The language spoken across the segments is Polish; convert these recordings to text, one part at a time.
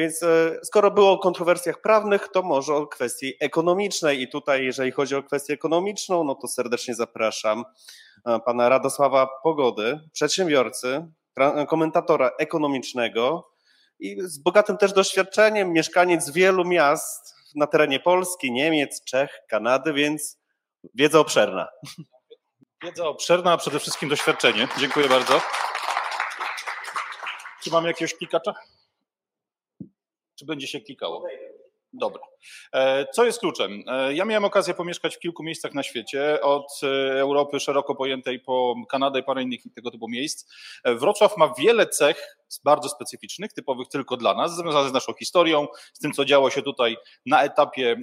Więc e, skoro było o kontrowersjach prawnych, to może o kwestii ekonomicznej. I tutaj, jeżeli chodzi o kwestię ekonomiczną, no to serdecznie zapraszam e, pana Radosława Pogody, przedsiębiorcy, komentatora ekonomicznego i z bogatym też doświadczeniem, mieszkaniec wielu miast na terenie Polski, Niemiec, Czech, Kanady, więc wiedza obszerna. Wiedza obszerna, a przede wszystkim doświadczenie. Dziękuję bardzo. Czy mamy jakiegoś klikacza? Czy będzie się klikało? Dobra. E, co jest kluczem? E, ja miałem okazję pomieszkać w kilku miejscach na świecie, od e, Europy szeroko pojętej po Kanadę i parę innych tego typu miejsc. Wrocław ma wiele cech bardzo specyficznych, typowych tylko dla nas, związanych z naszą historią, z tym, co działo się tutaj na etapie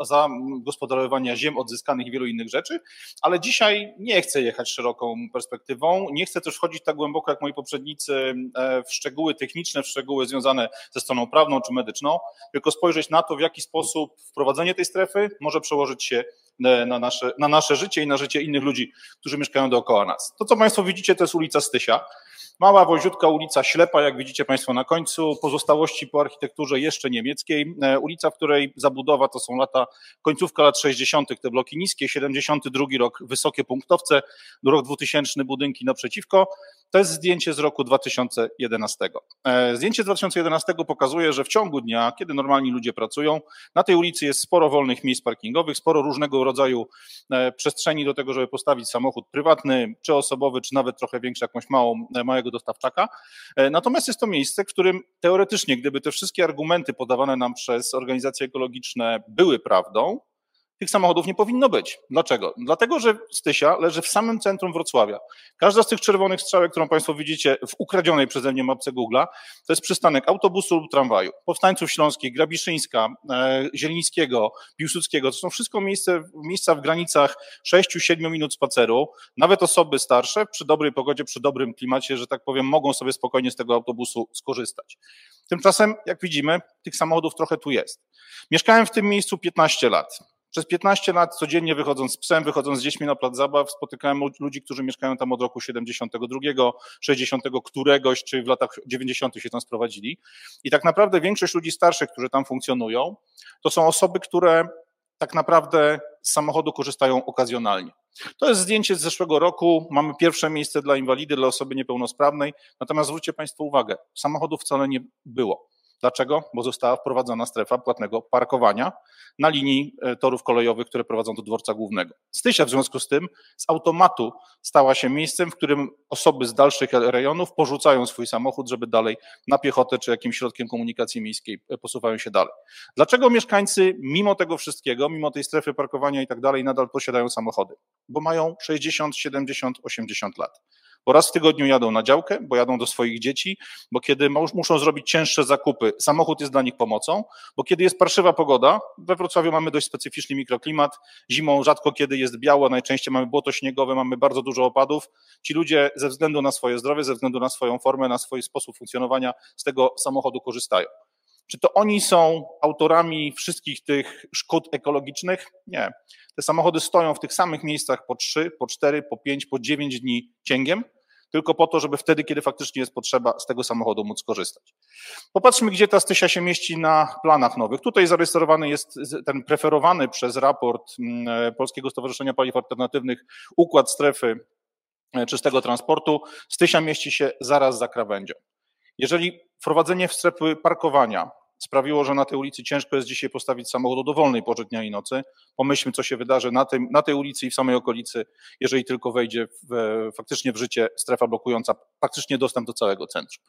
zagospodarowywania ziem odzyskanych i wielu innych rzeczy, ale dzisiaj nie chcę jechać szeroką perspektywą, nie chcę też wchodzić tak głęboko jak moi poprzednicy w szczegóły techniczne, w szczegóły związane ze stroną prawną czy medyczną, tylko spojrzeć na to, w jaki sposób wprowadzenie tej strefy może przełożyć się e, na nasze, na nasze życie i na życie innych ludzi, którzy mieszkają dookoła nas. To, co Państwo widzicie, to jest ulica Stysia. Mała, woziutka ulica Ślepa, jak widzicie Państwo na końcu, pozostałości po architekturze jeszcze niemieckiej. E, ulica, w której zabudowa to są lata, końcówka lat 60., te bloki niskie, 72 rok wysokie punktowce, rok 2000 budynki naprzeciwko. To jest zdjęcie z roku 2011. E, zdjęcie z 2011 pokazuje, że w ciągu dnia, kiedy normalni ludzie pracują, na tej ulicy jest sporo wolnych miejsc parkingowych, sporo różnego rodzaju e, przestrzeni do tego, żeby postawić samochód prywatny, czy osobowy, czy nawet trochę większy, jakąś małą, małego dostawczaka. E, natomiast jest to miejsce, w którym teoretycznie, gdyby te wszystkie argumenty podawane nam przez organizacje ekologiczne były prawdą, tych samochodów nie powinno być. Dlaczego? Dlatego, że Stysia leży w samym centrum Wrocławia. Każda z tych czerwonych strzałek, którą Państwo widzicie w ukradzionej przeze mnie mapce Google'a, to jest przystanek autobusu lub tramwaju. Powstańców Śląskich, Grabiszyńska, e, Zielińskiego, Piłsudskiego, to są wszystko miejsce, miejsca w granicach 6-7 minut spaceru. Nawet osoby starsze przy dobrej pogodzie, przy dobrym klimacie, że tak powiem, mogą sobie spokojnie z tego autobusu skorzystać. Tymczasem, jak widzimy, tych samochodów trochę tu jest. Mieszkałem w tym miejscu 15 lat. Przez 15 lat codziennie wychodząc z psem, wychodząc z dziećmi na plac zabaw, spotykałem ludzi, którzy mieszkają tam od roku 72, 60 któregoś, czy w latach 90 się tam sprowadzili. I tak naprawdę większość ludzi starszych, którzy tam funkcjonują, to są osoby, które tak naprawdę z samochodu korzystają okazjonalnie. To jest zdjęcie z zeszłego roku. Mamy pierwsze miejsce dla inwalidy, dla osoby niepełnosprawnej. Natomiast zwróćcie Państwo uwagę, samochodów wcale nie było. Dlaczego? Bo została wprowadzona strefa płatnego parkowania na linii e, torów kolejowych, które prowadzą do dworca głównego. Stysia w związku z tym z automatu stała się miejscem, w którym osoby z dalszych rejonów porzucają swój samochód, żeby dalej na piechotę czy jakimś środkiem komunikacji miejskiej e, posuwają się dalej. Dlaczego mieszkańcy mimo tego wszystkiego, mimo tej strefy parkowania i tak dalej nadal posiadają samochody? Bo mają 60, 70, 80 lat bo raz w tygodniu jadą na działkę, bo jadą do swoich dzieci, bo kiedy muszą zrobić cięższe zakupy, samochód jest dla nich pomocą, bo kiedy jest parszywa pogoda, we Wrocławiu mamy dość specyficzny mikroklimat, zimą rzadko kiedy jest biało, najczęściej mamy błoto śniegowe, mamy bardzo dużo opadów. Ci ludzie ze względu na swoje zdrowie, ze względu na swoją formę, na swój sposób funkcjonowania z tego samochodu korzystają. Czy to oni są autorami wszystkich tych szkód ekologicznych? Nie. Te samochody stoją w tych samych miejscach po 3, po 4, po 5, po 9 dni cięgiem, tylko po to, żeby wtedy, kiedy faktycznie jest potrzeba, z tego samochodu móc korzystać. Popatrzmy, gdzie ta stysia się mieści na planach nowych. Tutaj zarejestrowany jest ten preferowany przez raport mm, Polskiego Stowarzyszenia Paliw Alternatywnych układ strefy e, czystego transportu. Stysia mieści się zaraz za krawędzią. Jeżeli wprowadzenie w strefy parkowania sprawiło, że na tej ulicy ciężko jest dzisiaj postawić samochód o dowolnej porze dnia i nocy. Pomyślmy, co się wydarzy na, na tej ulicy i w samej okolicy, jeżeli tylko wejdzie w, faktycznie w życie strefa blokująca praktycznie dostęp do całego centrum.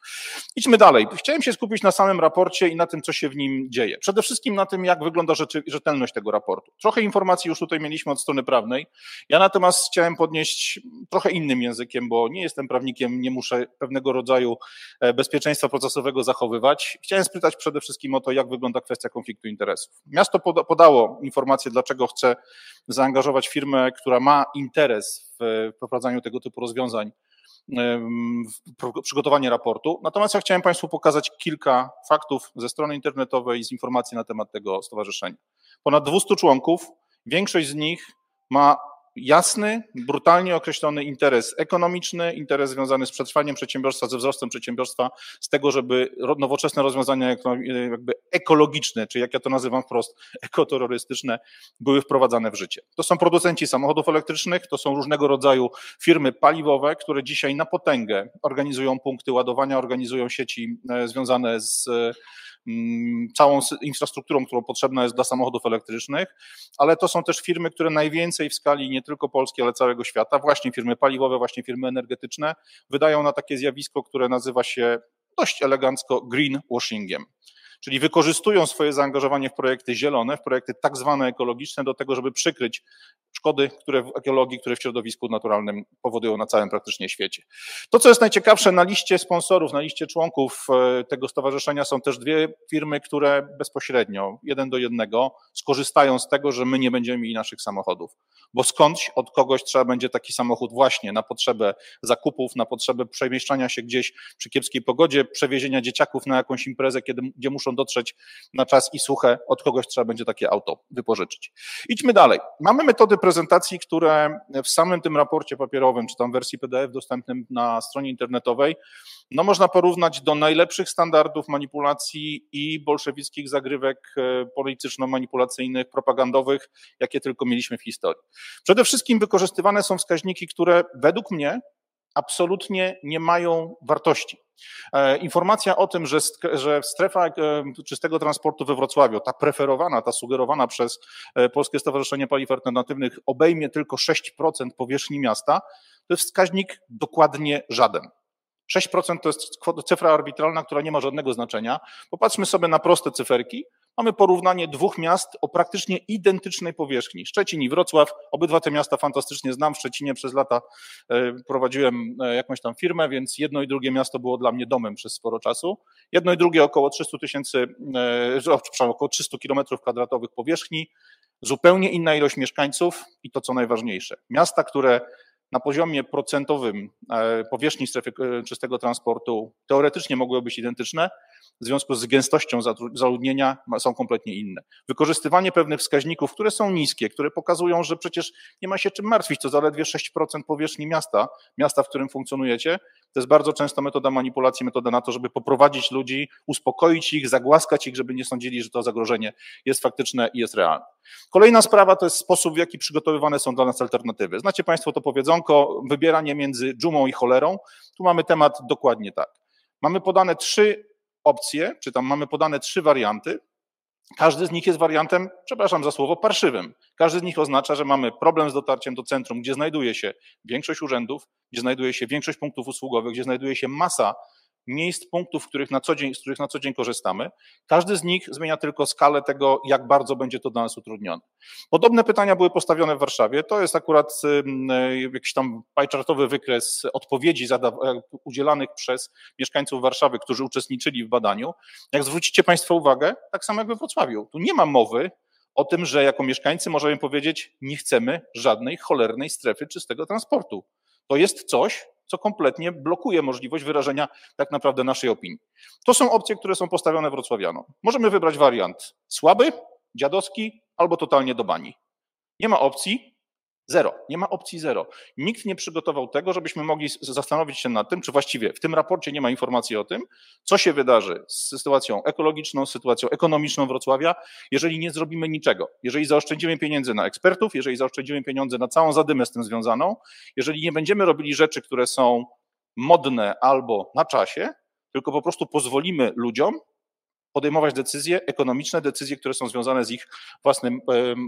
Idźmy dalej. Chciałem się skupić na samym raporcie i na tym, co się w nim dzieje. Przede wszystkim na tym, jak wygląda rzeczy, rzetelność tego raportu. Trochę informacji już tutaj mieliśmy od strony prawnej. Ja natomiast chciałem podnieść trochę innym językiem, bo nie jestem prawnikiem, nie muszę pewnego rodzaju e, bezpieczeństwa procesowego zachowywać. Chciałem spytać przede wszystkim, wszystkim o to, jak wygląda kwestia konfliktu interesów. Miasto podało informację, dlaczego chce zaangażować firmę, która ma interes w wprowadzaniu tego typu rozwiązań w przygotowanie raportu. Natomiast ja chciałem Państwu pokazać kilka faktów ze strony internetowej z informacji na temat tego stowarzyszenia. Ponad 200 członków, większość z nich ma jasny, brutalnie określony interes ekonomiczny, interes związany z przetrwaniem przedsiębiorstwa, ze wzrostem przedsiębiorstwa, z tego, żeby nowoczesne rozwiązania jakby ekologiczne, czy jak ja to nazywam wprost, ekoterrorystyczne, były wprowadzane w życie. To są producenci samochodów elektrycznych, to są różnego rodzaju firmy paliwowe, które dzisiaj na potęgę organizują punkty ładowania, organizują sieci e, związane z całą infrastrukturą, którą potrzebna jest dla samochodów elektrycznych, ale to są też firmy, które najwięcej w skali nie tylko Polski, ale całego świata, właśnie firmy paliwowe, właśnie firmy energetyczne, wydają na takie zjawisko, które nazywa się dość elegancko greenwashingiem czyli wykorzystują swoje zaangażowanie w projekty zielone, w projekty tak zwane ekologiczne do tego, żeby przykryć szkody, które w ekologii, które w środowisku naturalnym powodują na całym praktycznie świecie. To, co jest najciekawsze, na liście sponsorów, na liście członków e, tego stowarzyszenia są też dwie firmy, które bezpośrednio, jeden do jednego, skorzystają z tego, że my nie będziemy mieli naszych samochodów. Bo skądś od kogoś trzeba będzie taki samochód właśnie na potrzebę zakupów, na potrzebę przemieszczania się gdzieś przy kiepskiej pogodzie, przewiezienia dzieciaków na jakąś imprezę, kiedy, gdzie muszą dotrzeć na czas i suche, od kogoś trzeba będzie takie auto wypożyczyć. Idźmy dalej. Mamy metody prezentacji, które w samym tym raporcie papierowym, czy tam wersji PDF dostępnym na stronie internetowej, no można porównać do najlepszych standardów manipulacji i bolszewickich zagrywek e, polityczno-manipulacyjnych, propagandowych, jakie tylko mieliśmy w historii. Przede wszystkim wykorzystywane są wskaźniki, które według mnie absolutnie nie mają wartości. E, informacja o tym, że, że strefa e, czystego transportu we Wrocławiu, ta preferowana, ta sugerowana przez e, Polskie Stowarzyszenie Paliw Alternatywnych, obejmie tylko 6% powierzchni miasta, to jest wskaźnik dokładnie żaden. 6% to jest cyfra arbitralna, która nie ma żadnego znaczenia. Popatrzmy sobie na proste cyferki. Mamy porównanie dwóch miast o praktycznie identycznej powierzchni. Szczecin i Wrocław. Obydwa te miasta fantastycznie znam. W Szczecinie przez lata e, prowadziłem e, jakąś tam firmę, więc jedno i drugie miasto było dla mnie domem przez sporo czasu. Jedno i drugie około 300 tysięcy, e, przepraszam, około 300 kilometrów kwadratowych powierzchni. Zupełnie inna ilość mieszkańców i to co najważniejsze. Miasta, które na poziomie procentowym powierzchni strefy czystego transportu teoretycznie mogły być identyczne, w związku z gęstością zaludnienia są kompletnie inne. Wykorzystywanie pewnych wskaźników, które są niskie, które pokazują, że przecież nie ma się czym martwić, to zaledwie 6% powierzchni miasta, miasta, w którym funkcjonujecie, to jest bardzo często metoda manipulacji, metoda na to, żeby poprowadzić ludzi, uspokoić ich, zagłaskać ich, żeby nie sądzili, że to zagrożenie jest faktyczne i jest realne. Kolejna sprawa to jest sposób, w jaki przygotowywane są dla nas alternatywy. Znacie Państwo to powiedzonko, wybieranie między dżumą i cholerą. Tu mamy temat dokładnie tak. Mamy podane trzy opcje, czy tam mamy podane trzy warianty. Każdy z nich jest wariantem, przepraszam za słowo, parszywym. Każdy z nich oznacza, że mamy problem z dotarciem do centrum, gdzie znajduje się większość urzędów, gdzie znajduje się większość punktów usługowych, gdzie znajduje się masa miejsc, punktów, których na co dzień, z których na co dzień korzystamy. Każdy z nich zmienia tylko skalę tego, jak bardzo będzie to dla nas utrudnione. Podobne pytania były postawione w Warszawie. To jest akurat e, jakiś tam pajczartowy wykres odpowiedzi e, udzielanych przez mieszkańców Warszawy, którzy uczestniczyli w badaniu. Jak zwrócicie Państwo uwagę, tak samo jak we Wrocławiu. Tu nie ma mowy o tym, że jako mieszkańcy możemy powiedzieć, nie chcemy żadnej cholernej strefy czystego transportu. To jest coś, co kompletnie blokuje możliwość wyrażenia tak naprawdę naszej opinii. To są opcje, które są postawione wrocławianom. Możemy wybrać wariant słaby, dziadowski albo totalnie do bani. Nie ma opcji, Zero. Nie ma opcji zero. Nikt nie przygotował tego, żebyśmy mogli zastanowić się nad tym, czy właściwie w tym raporcie nie ma informacji o tym, co się wydarzy z sytuacją ekologiczną, z sytuacją ekonomiczną Wrocławia, jeżeli nie zrobimy niczego. Jeżeli zaoszczędzimy pieniędzy na ekspertów, jeżeli zaoszczędzimy pieniądze na całą zadymę z tym związaną, jeżeli nie będziemy robili rzeczy, które są modne albo na czasie, tylko po prostu pozwolimy ludziom podejmować decyzje ekonomiczne, decyzje, które są związane z ich własnym,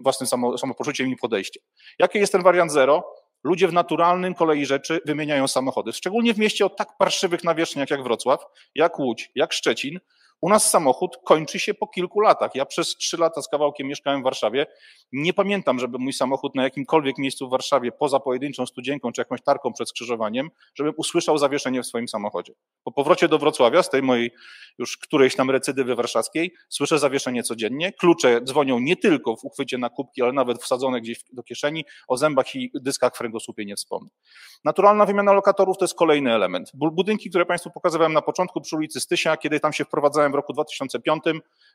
własnym samopoczuciem i podejściem. Jaki jest ten wariant zero? Ludzie w naturalnym kolei rzeczy wymieniają samochody, szczególnie w mieście o tak parszywych nawierzchniach jak Wrocław, jak Łódź, jak Szczecin, u nas samochód kończy się po kilku latach. Ja przez trzy lata z kawałkiem mieszkałem w Warszawie. Nie pamiętam, żeby mój samochód na jakimkolwiek miejscu w Warszawie, poza pojedynczą studzienką czy jakąś tarką przed skrzyżowaniem, żebym usłyszał zawieszenie w swoim samochodzie. Po powrocie do Wrocławia, z tej mojej już którejś tam recydywy warszawskiej, słyszę zawieszenie codziennie. Klucze dzwonią nie tylko w uchwycie na kubki, ale nawet wsadzone gdzieś do kieszeni. O zębach i dyskach kręgosłupie nie wspomnę. Naturalna wymiana lokatorów to jest kolejny element. Budynki, które Państwu pokazywałem na początku przy ulicy Stysia, kiedy tam się wprowadzają w roku 2005,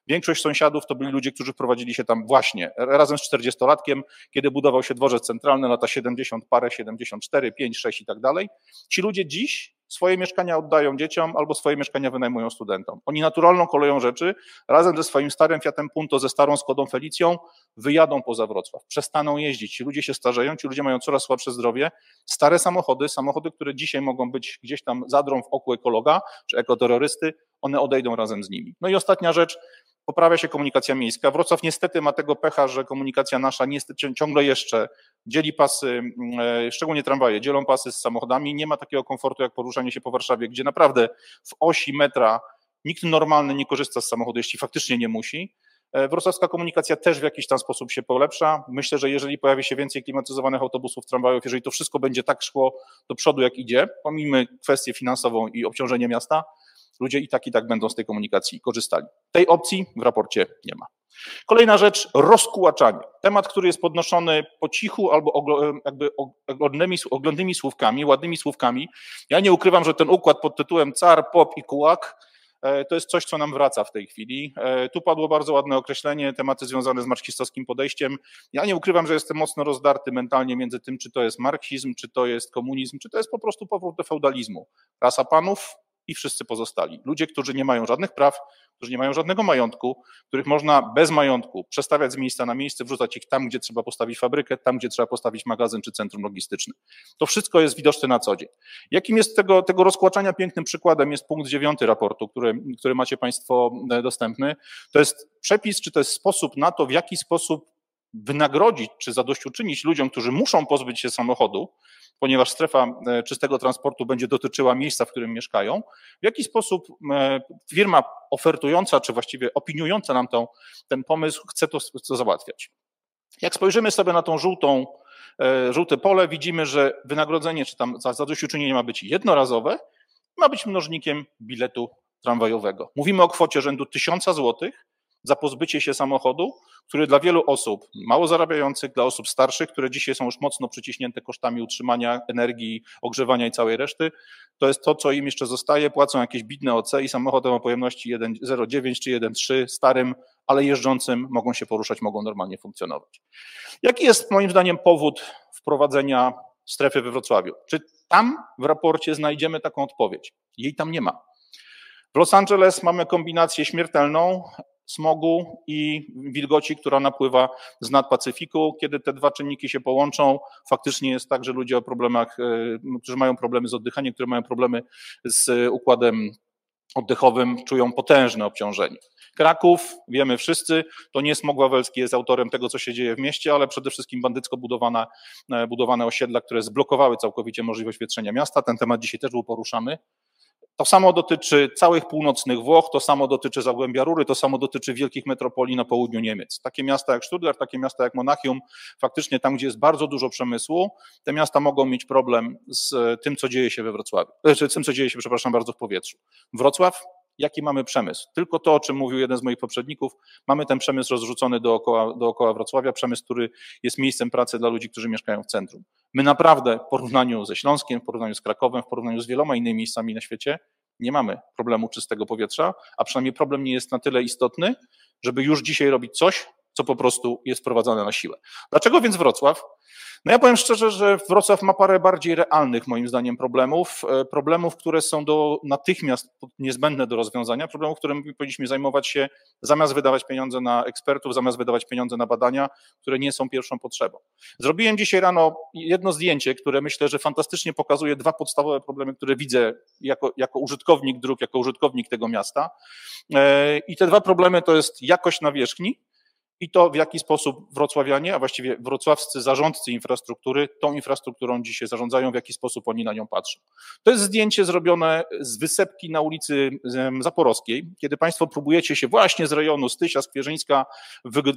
większość sąsiadów to byli ludzie, którzy wprowadzili się tam właśnie razem z 40-latkiem, kiedy budował się dworzec centralny, lata 70 parę, 74, 5, 6 i tak dalej. Ci ludzie dziś swoje mieszkania oddają dzieciom albo swoje mieszkania wynajmują studentom. Oni naturalną koleją rzeczy razem ze swoim starym Fiatem Punto, ze starą Skodą Felicją wyjadą poza Wrocław, przestaną jeździć. Ci ludzie się starzeją, ci ludzie mają coraz słabsze zdrowie. Stare samochody, samochody, które dzisiaj mogą być gdzieś tam zadrą w oku ekologa czy ekoterrorysty, one odejdą razem z nimi. No i ostatnia rzecz, poprawia się komunikacja miejska. Wrocław niestety ma tego pecha, że komunikacja nasza niestety ciągle jeszcze dzieli pasy, e, szczególnie tramwaje, dzielą pasy z samochodami. Nie ma takiego komfortu jak poruszanie się po Warszawie, gdzie naprawdę w osi metra nikt normalny nie korzysta z samochodu, jeśli faktycznie nie musi. E, wrocławska komunikacja też w jakiś tam sposób się polepsza. Myślę, że jeżeli pojawi się więcej klimatyzowanych autobusów, tramwajów, jeżeli to wszystko będzie tak szło do przodu, jak idzie, pomijmy kwestię finansową i obciążenie miasta, ludzie i tak i tak będą z tej komunikacji korzystali. Tej opcji w raporcie nie ma. Kolejna rzecz, rozkłaczanie. Temat, który jest podnoszony po cichu albo jakby oglądnymi, oglądnymi słówkami, ładnymi słówkami. Ja nie ukrywam, że ten układ pod tytułem car, pop i kułak e, to jest coś, co nam wraca w tej chwili. E, tu padło bardzo ładne określenie, tematy związane z marksistowskim podejściem. Ja nie ukrywam, że jestem mocno rozdarty mentalnie między tym, czy to jest marksizm, czy to jest komunizm, czy to jest po prostu powrót do feudalizmu. Rasa panów, i wszyscy pozostali. Ludzie, którzy nie mają żadnych praw, którzy nie mają żadnego majątku, których można bez majątku przestawiać z miejsca na miejsce, wrzucać ich tam, gdzie trzeba postawić fabrykę, tam, gdzie trzeba postawić magazyn czy centrum logistyczne. To wszystko jest widoczne na co dzień. Jakim jest tego, tego rozkłaczania pięknym przykładem jest punkt dziewiąty raportu, który, który macie Państwo e, dostępny. To jest przepis, czy to jest sposób na to, w jaki sposób wynagrodzić czy zadośćuczynić ludziom, którzy muszą pozbyć się samochodu, ponieważ strefa e, czystego transportu będzie dotyczyła miejsca, w którym mieszkają, w jaki sposób e, firma ofertująca, czy właściwie opiniująca nam tą, ten pomysł chce to, to załatwiać. Jak spojrzymy sobie na tą żółtą, e, żółte pole, widzimy, że wynagrodzenie czy tam zadośćuczynienie ma być jednorazowe, ma być mnożnikiem biletu tramwajowego. Mówimy o kwocie rzędu 1000 złotych, za pozbycie się samochodu, który dla wielu osób mało zarabiających, dla osób starszych, które dzisiaj są już mocno przyciśnięte kosztami utrzymania, energii, ogrzewania i całej reszty, to jest to, co im jeszcze zostaje, płacą jakieś bidne OC i samochodem o pojemności 1,09 czy 1,3 starym, ale jeżdżącym mogą się poruszać, mogą normalnie funkcjonować. Jaki jest moim zdaniem powód wprowadzenia strefy we Wrocławiu? Czy tam w raporcie znajdziemy taką odpowiedź? Jej tam nie ma. W Los Angeles mamy kombinację śmiertelną smogu i wilgoci, która napływa z nad Pacyfiku. Kiedy te dwa czynniki się połączą, faktycznie jest tak, że ludzie o problemach, e, którzy mają problemy z oddychaniem, którzy mają problemy z układem oddechowym, czują potężne obciążenie. Kraków, wiemy wszyscy, to nie Smog Wawelski jest autorem tego, co się dzieje w mieście, ale przede wszystkim bandycko budowane, budowane osiedla, które zblokowały całkowicie możliwość wietrzenia miasta. Ten temat dzisiaj też był poruszany. To samo dotyczy całych północnych Włoch, to samo dotyczy Zagłębia Rury, to samo dotyczy wielkich metropolii na południu Niemiec. Takie miasta jak Stuttgart, takie miasta jak Monachium, faktycznie tam, gdzie jest bardzo dużo przemysłu, te miasta mogą mieć problem z tym, co dzieje się we Wrocławiu, czy znaczy tym, co dzieje się, przepraszam bardzo, w powietrzu. Wrocław jaki mamy przemysł. Tylko to, o czym mówił jeden z moich poprzedników, mamy ten przemysł rozrzucony dookoła, dookoła Wrocławia, przemysł, który jest miejscem pracy dla ludzi, którzy mieszkają w centrum. My naprawdę w porównaniu ze Śląskiem, w porównaniu z Krakowem, w porównaniu z wieloma innymi miejscami na świecie, nie mamy problemu czystego powietrza, a przynajmniej problem nie jest na tyle istotny, żeby już dzisiaj robić coś, co po prostu jest prowadzone na siłę. Dlaczego więc Wrocław? No ja powiem szczerze, że Wrocław ma parę bardziej realnych, moim zdaniem, problemów. E, problemów, które są do, natychmiast niezbędne do rozwiązania, problemów, którymi powinniśmy zajmować się zamiast wydawać pieniądze na ekspertów, zamiast wydawać pieniądze na badania, które nie są pierwszą potrzebą. Zrobiłem dzisiaj rano jedno zdjęcie, które myślę, że fantastycznie pokazuje dwa podstawowe problemy, które widzę jako, jako użytkownik dróg, jako użytkownik tego miasta. E, I te dwa problemy to jest jakość nawierzchni i to w jaki sposób wrocławianie, a właściwie wrocławscy zarządcy infrastruktury tą infrastrukturą dzisiaj zarządzają, w jaki sposób oni na nią patrzą. To jest zdjęcie zrobione z wysepki na ulicy Zaporowskiej, kiedy Państwo próbujecie się właśnie z rejonu Stysia, Skwierzyńska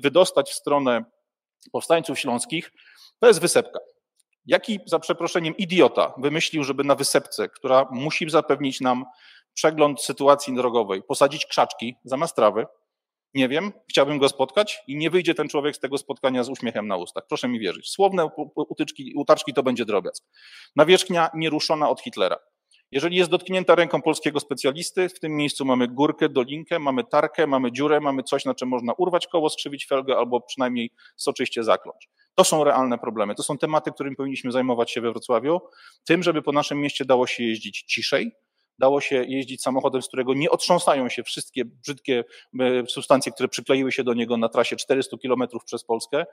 wydostać w stronę powstańców śląskich, to jest wysepka. Jaki, za przeproszeniem, idiota wymyślił, żeby na wysepce, która musi zapewnić nam przegląd sytuacji drogowej, posadzić krzaczki zamiast trawy, nie wiem, chciałbym go spotkać i nie wyjdzie ten człowiek z tego spotkania z uśmiechem na ustach. Proszę mi wierzyć. Słowne utyczki, utarczki to będzie drobiazg. Nawierzchnia nieruszona od Hitlera. Jeżeli jest dotknięta ręką polskiego specjalisty, w tym miejscu mamy górkę, dolinkę, mamy tarkę, mamy dziurę, mamy coś, na czym można urwać koło, skrzywić felgę albo przynajmniej soczyście zakląć. To są realne problemy. To są tematy, którymi powinniśmy zajmować się we Wrocławiu. Tym, żeby po naszym mieście dało się jeździć ciszej, dało się jeździć samochodem, z którego nie otrząsają się wszystkie brzydkie e, substancje, które przykleiły się do niego na trasie 400 km przez Polskę,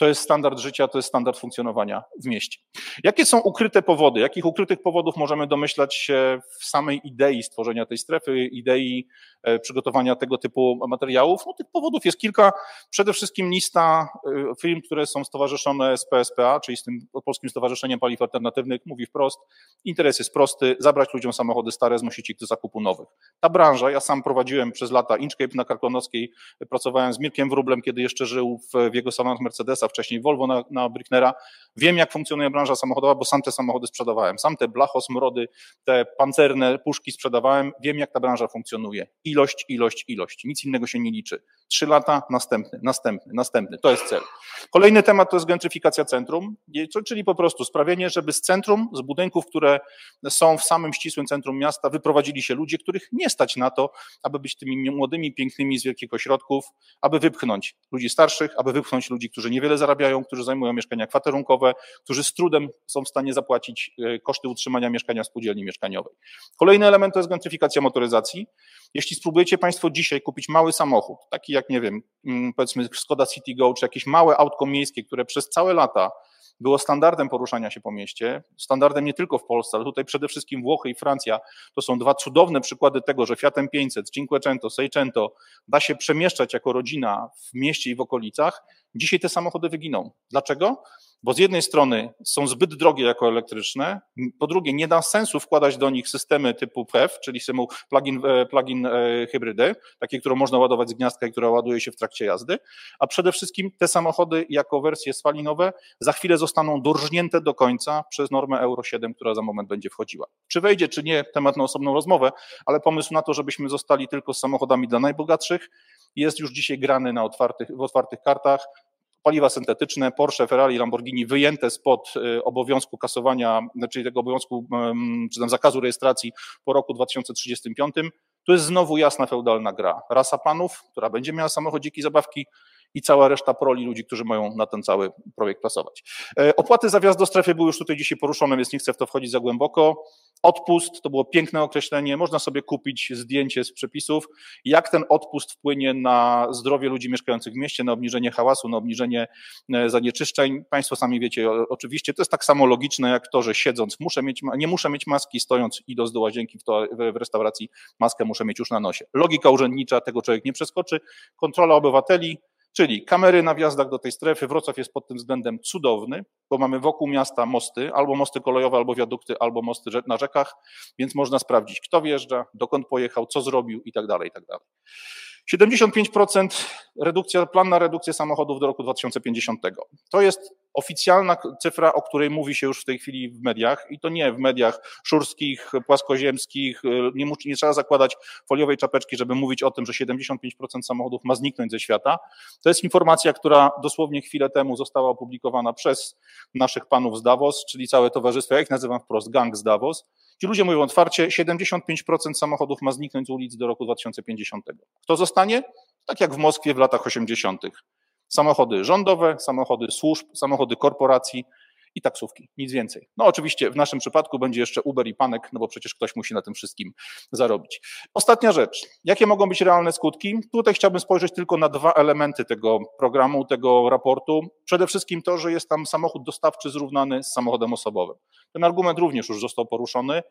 to jest standard życia, to jest standard funkcjonowania w mieście. Jakie są ukryte powody? Jakich ukrytych powodów możemy domyślać się w samej idei stworzenia tej strefy, idei e, przygotowania tego typu materiałów? No, tych powodów jest kilka. Przede wszystkim lista e, firm, które są stowarzyszone z PSPA, czyli z tym Polskim Stowarzyszeniem Paliw Alternatywnych, mówi wprost, interes jest prosty, zabrać ludziom samochody stare, zmusić ich do zakupu nowych. Ta branża, ja sam prowadziłem przez lata Inchcape na Karkonoskiej, pracowałem z Mirkiem Wróblem, kiedy jeszcze żył w, jego salonach Mercedesa, wcześniej Volvo na, na Bricknera. Wiem, jak funkcjonuje branża samochodowa, bo sam te samochody sprzedawałem. Sam te blachos, mrody, te pancerne puszki sprzedawałem. Wiem, jak ta branża funkcjonuje. Ilość, ilość, ilość. Nic innego się nie liczy. Trzy lata, następny, następny, następny. To jest cel. Kolejny temat to jest gentryfikacja centrum, czyli po prostu sprawienie, żeby z centrum, z budynków, które są w samym ścisłym centrum miasta, wyprowadzili się ludzie, których nie stać na to, aby być tymi młodymi, pięknymi z wielkich ośrodków, aby wypchnąć ludzi starszych, aby wypchnąć ludzi, którzy niewiele zarabiają, którzy zajmują mieszkania kwaterunkowe, którzy z trudem są w stanie zapłacić e, koszty utrzymania mieszkania w spółdzielni mieszkaniowej. Kolejny element to jest gentryfikacja motoryzacji. Jeśli spróbujecie Państwo dzisiaj kupić mały samochód, taki jak, nie wiem, mm, powiedzmy Skoda City Go, czy jakieś małe autko miejskie, które przez całe lata było standardem poruszania się po mieście, standardem nie tylko w Polsce, ale tutaj przede wszystkim Włochy i Francja to są dwa cudowne przykłady tego, że Fiatem 500, Cinquecento, Seicento da się przemieszczać jako rodzina w mieście i w okolicach, dzisiaj te samochody wyginą. Dlaczego? Bo z jednej strony są zbyt drogie jako elektryczne, po drugie nie da sensu wkładać do nich systemy typu PEF, czyli systemu plug-in, e, e, hybrydy, takie, które można ładować z gniazdka i która ładuje się w trakcie jazdy, a przede wszystkim te samochody jako wersje spalinowe za chwilę zostaną dorżnięte do końca przez normę Euro 7, która za moment będzie wchodziła. Czy wejdzie, czy nie, temat na osobną rozmowę, ale pomysł na to, żebyśmy zostali tylko z samochodami dla najbogatszych, jest już dzisiaj grany na otwartych, w otwartych kartach paliwa syntetyczne, Porsche, Ferrari, Lamborghini wyjęte spod y, obowiązku kasowania, czyli znaczy tego obowiązku, czy tam zakazu rejestracji po roku 2035. To jest znowu jasna feudalna gra. Rasa panów, która będzie miała samochodziki, zabawki i cała reszta proli ludzi, którzy mają na ten cały projekt pasować. E, opłaty za wjazd do strefy były już tutaj dzisiaj poruszone, więc nie chcę w to wchodzić za głęboko. Odpust to było piękne określenie, można sobie kupić zdjęcie z przepisów, jak ten odpust wpłynie na zdrowie ludzi mieszkających w mieście, na obniżenie hałasu, na obniżenie e, zanieczyszczeń. Państwo sami wiecie, oczywiście to jest tak samo logiczne jak to, że siedząc muszę mieć, nie muszę mieć maski, stojąc idąc do łazienki w, to, w restauracji maskę muszę mieć już na nosie. Logika urzędnicza, tego człowiek nie przeskoczy. Kontrola obywateli, Czyli kamery na wjazdach do tej strefy. Wrocław jest pod tym względem cudowny, bo mamy wokół miasta mosty, albo mosty kolejowe, albo wiadukty, albo mosty na rzekach, więc można sprawdzić, kto wjeżdża, dokąd pojechał, co zrobił i tak dalej, i tak dalej. 75% redukcja, plan na redukcję samochodów do roku 2050. To jest oficjalna cyfra, o której mówi się już w tej chwili w mediach i to nie w mediach szurskich, płaskoziemskich, nie, nie trzeba zakładać foliowej czapeczki, żeby mówić o tym, że 75% samochodów ma zniknąć ze świata. To jest informacja, która dosłownie chwilę temu została opublikowana przez naszych panów z Davos, czyli całe towarzystwo, ja ich nazywam wprost gang z Davos. Ci ludzie mówią otwarcie, 75% samochodów ma zniknąć z ulic do roku 2050. Kto zostanie? Tak jak w Moskwie w latach 80 samochody rządowe, samochody służb, samochody korporacji i taksówki, nic więcej. No oczywiście w naszym przypadku będzie jeszcze Uber i Panek, no bo przecież ktoś musi na tym wszystkim zarobić. Ostatnia rzecz, jakie mogą być realne skutki? Tutaj chciałbym spojrzeć tylko na dwa elementy tego programu, tego raportu. Przede wszystkim to, że jest tam samochód dostawczy zrównany z samochodem osobowym. Ten argument również już został poruszony.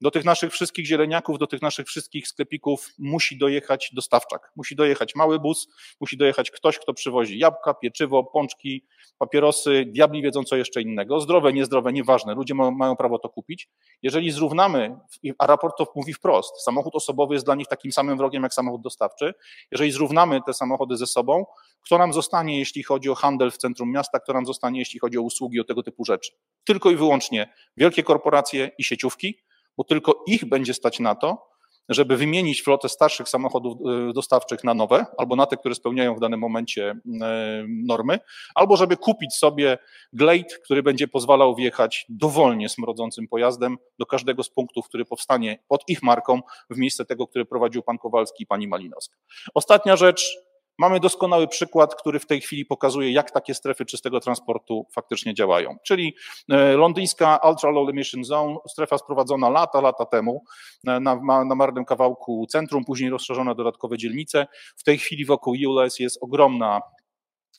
Do tych naszych wszystkich zieleniaków, do tych naszych wszystkich sklepików musi dojechać dostawczak. Musi dojechać mały bus, musi dojechać ktoś, kto przywozi jabłka, pieczywo, pączki, papierosy, diabli wiedzą co jeszcze innego. Zdrowe, niezdrowe, nieważne. Ludzie ma, mają prawo to kupić. Jeżeli zrównamy, a raport to mówi wprost, samochód osobowy jest dla nich takim samym wrogiem jak samochód dostawczy. Jeżeli zrównamy te samochody ze sobą, kto nam zostanie, jeśli chodzi o handel w centrum miasta, kto nam zostanie, jeśli chodzi o usługi, o tego typu rzeczy? Tylko i wyłącznie wielkie korporacje i sieciówki, bo tylko ich będzie stać na to, żeby wymienić flotę starszych samochodów e, dostawczych na nowe, albo na te, które spełniają w danym momencie e, normy, albo żeby kupić sobie Glade, który będzie pozwalał wjechać dowolnie smrodzącym pojazdem do każdego z punktów, który powstanie pod ich marką w miejsce tego, który prowadził pan Kowalski i pani Malinowska. Ostatnia rzecz, Mamy doskonały przykład, który w tej chwili pokazuje, jak takie strefy czystego transportu faktycznie działają. Czyli e, londyńska Ultra Low Emission Zone, strefa sprowadzona lata, lata temu e, na, na marnym kawałku centrum, później rozszerzona dodatkowe dzielnice. W tej chwili wokół ULS jest ogromna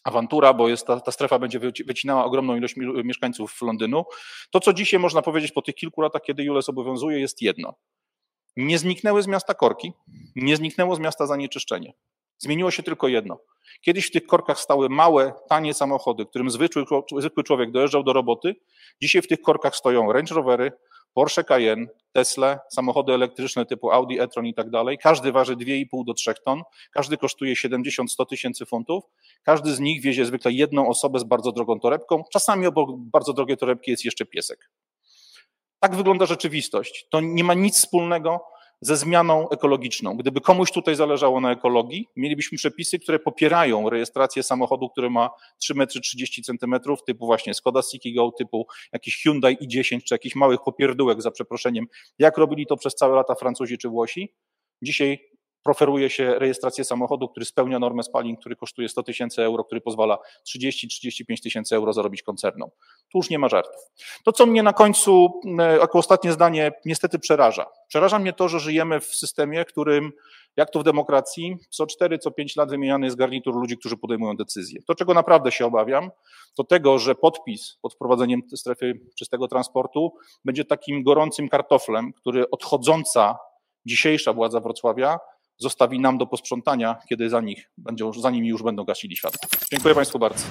awantura, bo jest ta, ta, strefa będzie wycinała ogromną ilość mieszkańców Londynu. To, co dzisiaj można powiedzieć po tych kilku latach, kiedy ULS obowiązuje, jest jedno. Nie zniknęły z miasta korki, nie zniknęło z miasta zanieczyszczenie. Zmieniło się tylko jedno. Kiedyś w tych korkach stały małe, tanie samochody, którym zwykły, człowiek dojeżdżał do roboty. Dzisiaj w tych korkach stoją Range Rovery, Porsche Cayenne, Tesla, samochody elektryczne typu Audi e-tron i tak dalej. Każdy waży 2,5 do 3 ton, każdy kosztuje 70-100 tysięcy funtów. Każdy z nich wiezie zwykle jedną osobę z bardzo drogą torebką. Czasami obok bardzo drogiej torebki jest jeszcze piesek. Tak wygląda rzeczywistość. To nie ma nic wspólnego ze zmianą ekologiczną. Gdyby komuś tutaj zależało na ekologii, mielibyśmy przepisy, które popierają rejestrację samochodu, który ma 3 metry 30 centymetrów, typu właśnie Skoda Go, typu jakiś Hyundai i10, czy jakiś małych popierdółek za przeproszeniem, jak robili to przez całe lata Francuzi czy Włosi. Dzisiaj proferuje się rejestrację samochodu, który spełnia normę spalin, który kosztuje 100 tysięcy euro, który pozwala 30-35 tysięcy euro zarobić koncernom. Tu już nie ma żartów. To, co mnie na końcu, e, jako ostatnie zdanie, niestety przeraża. Przeraża mnie to, że żyjemy w systemie, którym, jak to w demokracji, co 4, co 5 lat wymieniany jest garnitur ludzi, którzy podejmują decyzje. To, czego naprawdę się obawiam, to tego, że podpis pod wprowadzeniem strefy czystego transportu będzie takim gorącym kartoflem, który odchodząca dzisiejsza władza Wrocławia zostawi nam do posprzątania, kiedy za, nich, nimi już będą gasili światło. Dziękuję Państwu bardzo.